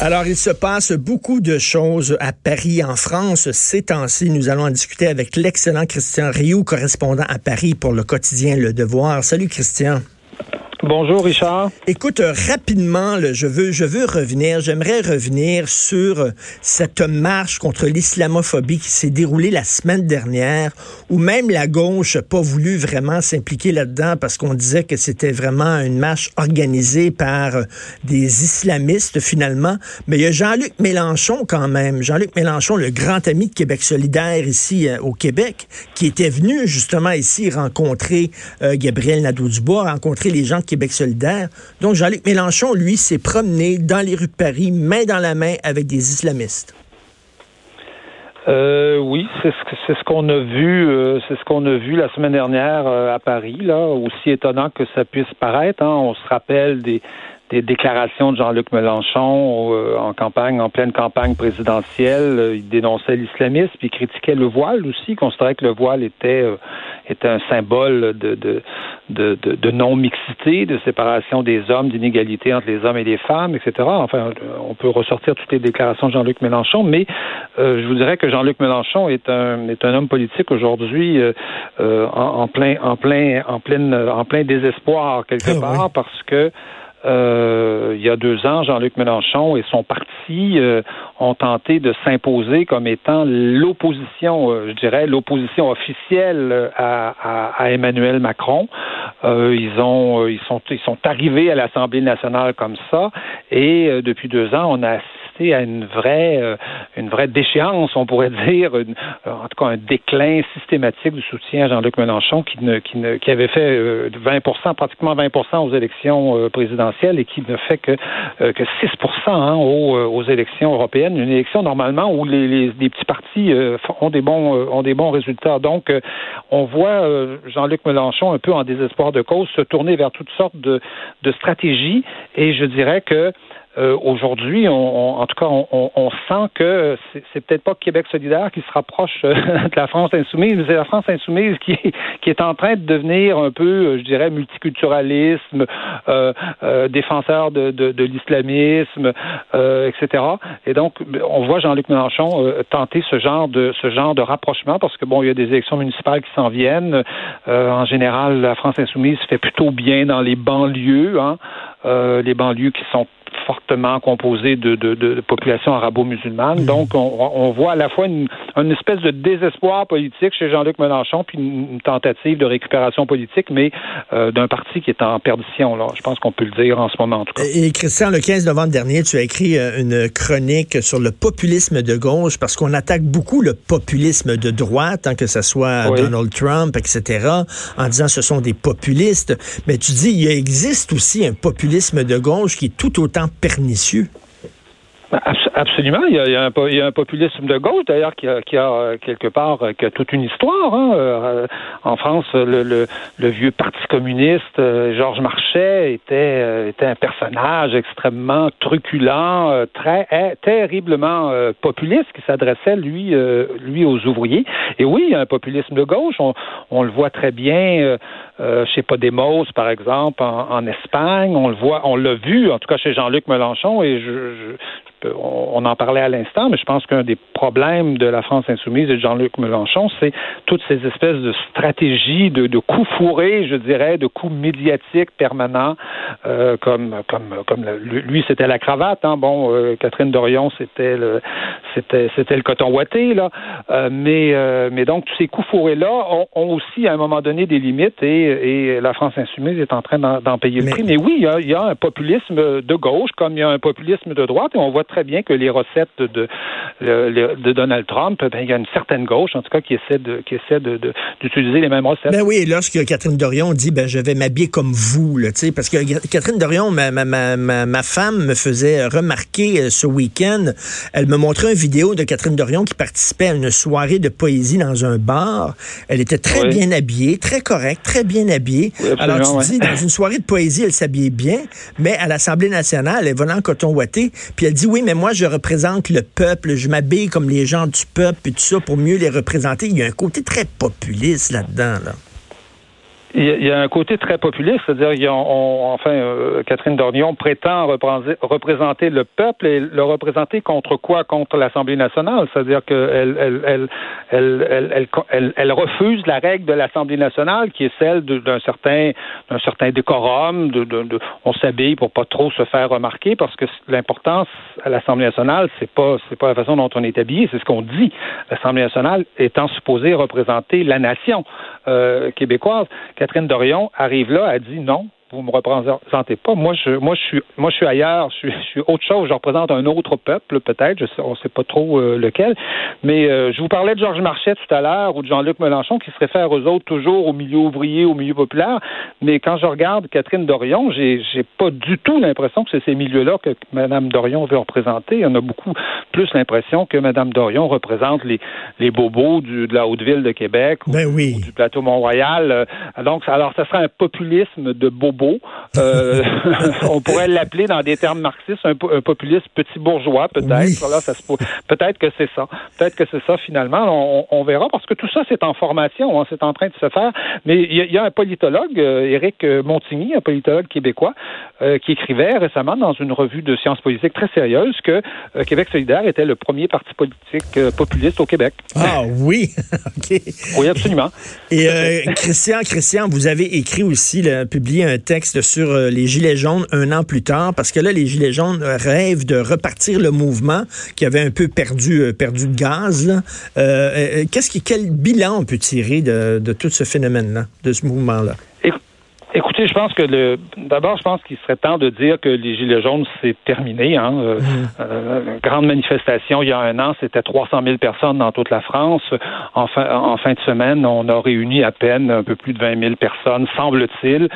Alors, il se passe beaucoup de choses à Paris, en France. Ces temps-ci, nous allons en discuter avec l'excellent Christian Rioux, correspondant à Paris pour le quotidien Le Devoir. Salut, Christian. Bonjour Richard. Écoute, euh, rapidement, je veux je veux revenir, j'aimerais revenir sur euh, cette marche contre l'islamophobie qui s'est déroulée la semaine dernière où même la gauche n'a pas voulu vraiment s'impliquer là-dedans parce qu'on disait que c'était vraiment une marche organisée par euh, des islamistes finalement, mais il y a Jean-Luc Mélenchon quand même, Jean-Luc Mélenchon, le grand ami de Québec solidaire ici au Québec, qui était venu justement ici rencontrer Gabriel Nadeau-Dubois, rencontrer les gens Québec solidaire. Donc, Jean-Luc Mélenchon, lui, s'est promené dans les rues de Paris, main dans la main, avec des islamistes. Euh, oui, c'est ce, qu'on a vu, euh, c'est ce qu'on a vu la semaine dernière euh, à Paris. Là, aussi étonnant que ça puisse paraître. Hein. on se rappelle des, déclarations de Jean-Luc Mélenchon en campagne, en pleine campagne présidentielle. Il dénonçait l'islamisme, puis il critiquait le voile aussi, considérait que le voile était euh, était un symbole de de, de, de, non-mixité, de séparation des hommes, d'inégalité entre les hommes et les femmes, etc. Enfin, on peut ressortir toutes les déclarations de Jean-Luc Mélenchon, mais je vous dirais que Jean-Luc Mélenchon est un est un homme politique aujourd'hui en, en, plein en plein en plein en plein désespoir quelque ah part parce que euh, il y a deux ans, Jean-Luc Mélenchon et son parti euh, ont tenté de s'imposer comme étant l'opposition, euh, je dirais, l'opposition officielle à, Emmanuel Macron. ils ont, ils sont, ils sont arrivés à l'Assemblée nationale comme ça, et depuis deux ans, on a à une vraie, une vraie déchéance, on pourrait dire, en tout cas un déclin systématique du soutien à Jean-Luc Mélenchon qui, qui, qui avait fait 20% euh, pratiquement 20% aux élections présidentielles et qui ne fait que, que 6 hein, aux, aux, élections européennes. Une élection normalement où les, petits partis ont des bons ont des bons résultats. Donc, on voit Jean-Luc Mélenchon un peu en désespoir de cause se tourner vers toutes sortes de stratégies et je dirais que euh, aujourd'hui, on, en tout cas, on, on sent que c'est peut-être pas Québec solidaire qui se rapproche euh, de la France insoumise, mais c'est la France insoumise qui, qui est en train de devenir un peu, euh, je dirais, multiculturalisme, euh, défenseur de, de, de l'islamisme, etc. Et donc, on voit Jean-Luc Mélenchon tenter ce genre de ce genre de rapprochement parce que bon, il y a des élections municipales qui s'en viennent. en général, la France insoumise fait plutôt bien dans les banlieues, hein, les banlieues qui sont fortement composé de, de, de populations arabo-musulmanes. Mhm. Donc, on, on, voit à la fois une, une, espèce de désespoir politique chez Jean-Luc Mélenchon, puis une, tentative de récupération politique, mais euh, d'un parti qui est en perdition. Là. Je pense qu'on peut le dire en ce moment, en tout cas. Et Christian, le 15 novembre dernier, tu as écrit euh, une chronique sur le populisme de gauche, parce qu'on attaque beaucoup le populisme de droite, hein, que ce soit Donald Trump, etc., en disant ce sont des populistes. Mais tu dis, il existe aussi un populisme de gauche qui est tout autant pernicieux. Absolument. Il y, a, un, populisme de gauche, d'ailleurs, qui a, euh, quelque part euh, qui a toute une histoire. Hein. Euh, en France, le, vieux Parti communiste, Georges Marchais, était, un personnage extrêmement truculent, très terriblement populiste, qui s'adressait, lui, aux ouvriers. Et oui, il y a un populisme de gauche. On, le voit très bien chez Podemos, par exemple, en, Espagne. On le voit, on l'a vu, en tout cas chez Jean-Luc Mélenchon, et je on en parlait à l'instant, mais je pense qu'un des problèmes de la France insoumise et de Jean-Luc Mélenchon, c'est toutes ces espèces de stratégies de, de coups fourrés, je dirais, de coups médiatiques permanents, euh, comme comme comme lui c'était la cravate, hein, bon, euh, Catherine Dorion c'était le c'était c'était le coton ouaté là, euh, mais mais donc tous ces coups fourrés là ont, aussi à un moment donné des limites et, et la France insoumise est en train d'en payer le prix. Mais oui, il y, a, il y a un populisme de gauche comme il y a un populisme de droite et on voit très bien que les recettes de, de, Donald Trump, ben, il y a une certaine gauche, en tout cas, qui essaie de, qui essaie de, d'utiliser les mêmes recettes. Ben oui, lorsque Catherine Dorion dit, ben, je vais m'habiller comme vous, là, parce que Catherine Dorion, ma, ma, ma, ma, femme me faisait remarquer euh, ce week-end, elle me montrait une vidéo de Catherine Dorion qui participait à une soirée de poésie dans un bar. Elle était très bien habillée, très correcte, très bien habillée. Alors, tu dis, dans une soirée de poésie, elle s'habillait bien, mais à l'Assemblée nationale, elle volait en coton ouaté, puis elle dit, oui, mais moi, je représente le peuple, je m'habille comme les gens du peuple et tout ça pour mieux les représenter. Il y a un côté très populiste là-dedans. Là. Il y, a, un côté très populiste, c'est-à-dire, enfin, euh, Catherine Dornion prétend représenter le peuple et le représenter contre quoi? Contre l'Assemblée nationale, c'est-à-dire qu'elle elle, elle, elle, elle, refuse la règle de l'Assemblée nationale qui est celle d'un certain, certain décorum, on s'habille pour pas trop se faire remarquer parce que l'importance à l'Assemblée nationale, c'est pas, pas la façon dont on est habillé, c'est ce qu'on dit. L'Assemblée nationale étant supposée représenter la nation euh, québécoise. Catherine Dorion arrive là, a dit non, vous me représentez pas. Moi, je, moi, je suis, moi, je suis ailleurs. Je suis, autre chose. Je représente un autre peuple, peut-être. On sait pas trop euh, lequel. Mais euh, je vous parlais de Georges Marchais tout à l'heure ou de Jean-Luc Mélenchon qui se réfèrent aux autres toujours au milieu ouvrier, au milieu populaire. Mais quand je regarde Catherine Dorion, j'ai, j'ai pas du tout l'impression que c'est ces milieux-là que Mme Dorion veut représenter. On a beaucoup plus l'impression que Mme Dorion représente les, les bobos du, de la Haute-Ville de Québec ben ou, oui. du plateau Mont-Royal. Euh, donc, alors, ça serait un populisme de bobos euh, on pourrait l'appeler dans des termes marxistes un, populiste petit bourgeois, peut-être. peut-être que c'est ça. Peut-être que c'est ça finalement. On, verra parce que tout ça c'est en formation, hein, c'est en train de se faire. Mais il y, a un politologue, euh, Éric Montigny, un politologue québécois, euh, qui écrivait récemment dans une revue de sciences politiques très sérieuse que Québec solidaire était le premier parti politique populiste au Québec. Ah oui, ok. Oui, absolument. Et Christian, Christian, vous avez écrit aussi, publié un texte sur euh, les Gilets jaunes un an plus tard, parce que là, les Gilets jaunes rêvent de repartir le mouvement qui avait un peu perdu, euh, perdu de gaz. Euh, qu'est-ce qui, quel bilan on peut tirer de, de tout ce phénomène-là, de ce mouvement-là? Écoutez, je pense que le d'abord, je pense qu'il serait temps de dire que les Gilets jaunes, c'est terminé. Hein. Euh, mm. euh, grande manifestation il y a un an, c'était 300 000 personnes dans toute la France. En fin, en fin de semaine, on a réuni à peine un peu plus de 20 000 personnes, semble-t-il.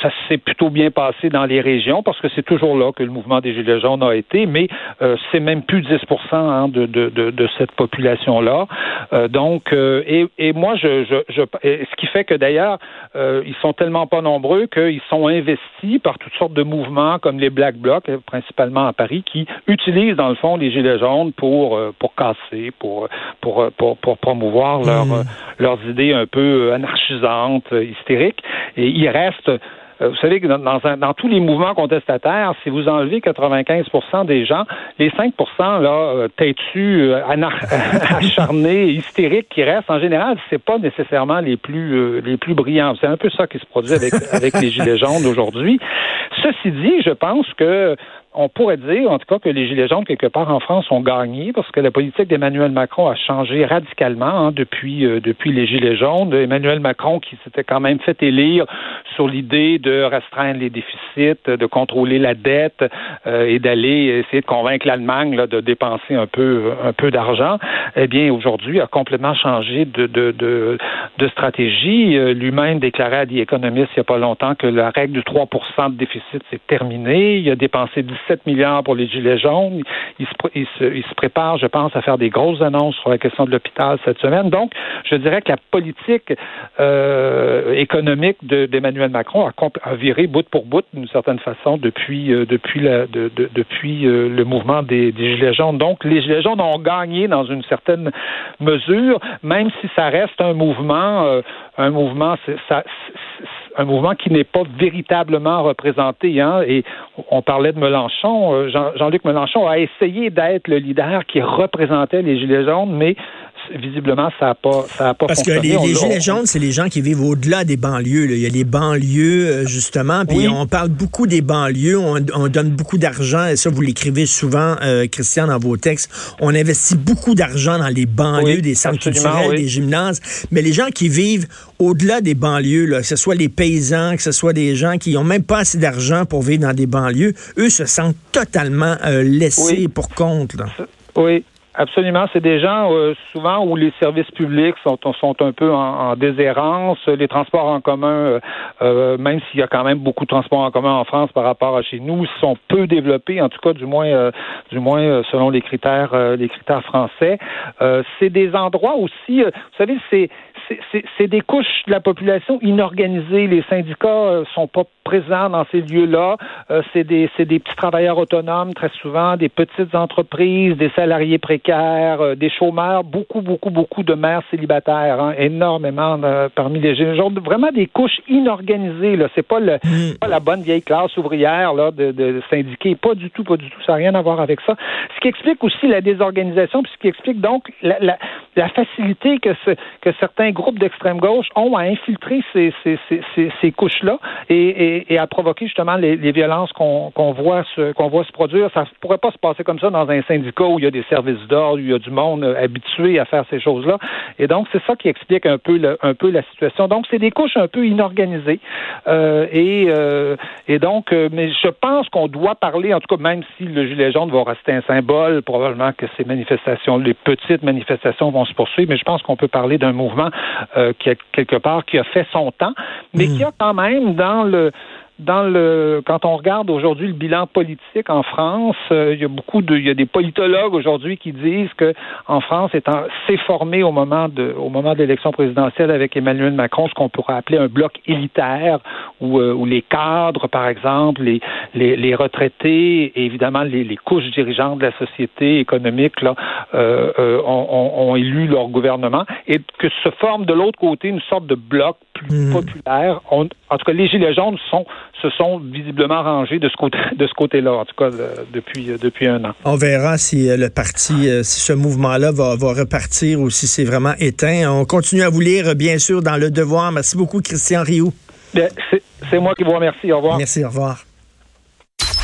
Ça s'est plutôt bien passé dans les régions parce que c'est toujours là que le mouvement des Gilets jaunes a été, mais euh, c'est même plus 10 hein, de, de, de, de, cette population-là. Euh, donc, euh, et, et, moi, je, je, je, ce qui fait que d'ailleurs, ils sont tellement pas nombreux nombreux qu'ils sont investis par toutes sortes de mouvements comme les Black Blocs, euh, principalement à Paris, qui utilisent dans le fond les gilets jaunes pour euh, pour casser, pour pour euh, pour, pour promouvoir hmm. leurs idées un peu anarchisantes, hystériques. Et il reste vous savez que dans, tous les mouvements contestataires, si vous enlevez 95 des gens, les 5 là, têtus, acharnés, hystériques qui restent, en général, c'est pas nécessairement les plus les plus brillants. C'est un peu ça qui se produit avec les Gilets jaunes aujourd'hui. Ceci dit, je pense que on pourrait dire, en tout cas, que les Gilets jaunes, quelque part en France, ont gagné parce que la politique d'Emmanuel Macron a changé radicalement hein, depuis, euh, depuis les Gilets jaunes. Emmanuel Macron qui s'était quand même fait élire sur l'idée de restreindre les déficits, de contrôler la dette euh, et d'aller essayer de convaincre l'Allemagne de dépenser un peu, un peu d'argent, eh bien, aujourd'hui, a complètement changé de, de, stratégie. Euh, lui-même déclarait à Economist il n'y a pas longtemps que la règle du 3% de déficit, c'est terminé. Il a dépensé 17 milliards pour les Gilets jaunes. Il se, il, se, il se, prépare, je pense, à faire des grosses annonces sur la question de l'hôpital cette semaine. Donc, je dirais que la politique euh, économique d'Emmanuel Macron a, viré bout pour bout, d'une certaine façon, depuis, euh, depuis, euh, le mouvement des, des, Gilets jaunes. Donc, les Gilets jaunes ont gagné dans une certaine mesure, même si ça reste un mouvement, un mouvement, ça, un mouvement qui n'est pas véritablement représenté. Hein, et on parlait de Mélenchon. Euh, Jean-Luc Mélenchon a essayé d'être le leader qui représentait les Gilets jaunes, mais visiblement, ça n'a pas, ça a pas Parce que les, Gilets jaunes, c'est les gens qui vivent au-delà des banlieues. Il y a les banlieues, euh, justement, puis on parle beaucoup des banlieues, on, donne beaucoup d'argent, et ça, vous l'écrivez souvent, euh, Christian, dans vos textes. On investit beaucoup d'argent dans les banlieues, des centres culturels, des gymnases, mais les gens qui vivent au-delà des banlieues, là, que ce soit les paysans, que ce soit des gens qui n'ont même pas assez d'argent pour vivre dans des banlieues, eux se sentent totalement euh, laissés pour compte. Là. Oui, Absolument. C'est des gens euh, souvent où les services publics sont, sont un peu en, déshérence. Les transports en commun, euh, euh, même s'il y a quand même beaucoup de transports en commun en France par rapport à chez nous, sont peu développés, en tout cas du moins, du moins selon les critères, les critères français. c'est des endroits aussi. vous savez, c'est c'est des couches de la population inorganisées. Les syndicats euh, sont pas présents dans ces lieux-là. Euh, c'est des, des petits travailleurs autonomes très souvent, des petites entreprises, des salariés précaires, euh, des chômeurs, beaucoup, beaucoup, beaucoup de mères célibataires, hein, énormément parmi les jeunes. Vraiment des couches inorganisées. Là, c'est pas le, mm. pas la bonne vieille classe ouvrière là de, de syndiqués. Pas du tout, pas du tout. Ça n'a rien à voir avec ça. Ce qui explique aussi la désorganisation, puis ce qui explique donc la, la, la facilité que, ce, que certains groupes d'extrême gauche ont à infiltrer ces, ces, ces, ces couches-là et, et, et, à provoquer justement les, les violences qu'on voit, se, voit se produire. Ça ne pourrait pas se passer comme ça dans un syndicat où il y a des services d'ordre, où il y a du monde euh, habitué à faire ces choses-là. Et donc, c'est ça qui explique un peu, le, un peu la situation. Donc, c'est des couches un peu inorganisées. Euh, et, euh, et donc, euh, mais je pense qu'on doit parler, en tout cas, même si le gilet jaune va rester un symbole, probablement que ces manifestations, les petites manifestations vont se poursuivre, mais je pense qu'on peut parler d'un mouvement qui a quelque part qui a fait son temps, mais hmm. qui a quand même dans le dans le quand on regarde aujourd'hui le bilan politique en France, euh, il y a beaucoup de il y a des politologues aujourd'hui qui disent que en France étant s'est formé au moment de au moment de l'élection présidentielle avec Emmanuel Macron ce qu'on pourrait appeler un bloc élitaire où, euh, où les cadres par exemple les les, les retraités et évidemment les, les, couches dirigeantes de la société économique là euh, euh ont, ont, élu leur gouvernement. Et que se forme de l'autre côté une sorte de bloc plus hmm. populaire. en tout cas, les Gilets jaunes sont, se sont visiblement rangés de ce côté, de ce côté-là, en tout cas, depuis, depuis un an. On verra si euh, le parti, euh, si ce mouvement-là va, va repartir ou si c'est vraiment éteint. On continue à vous lire, bien sûr, dans Le Devoir. Merci beaucoup, Christian Rioux. C'est moi qui vous remercie. Au revoir. Merci, au revoir.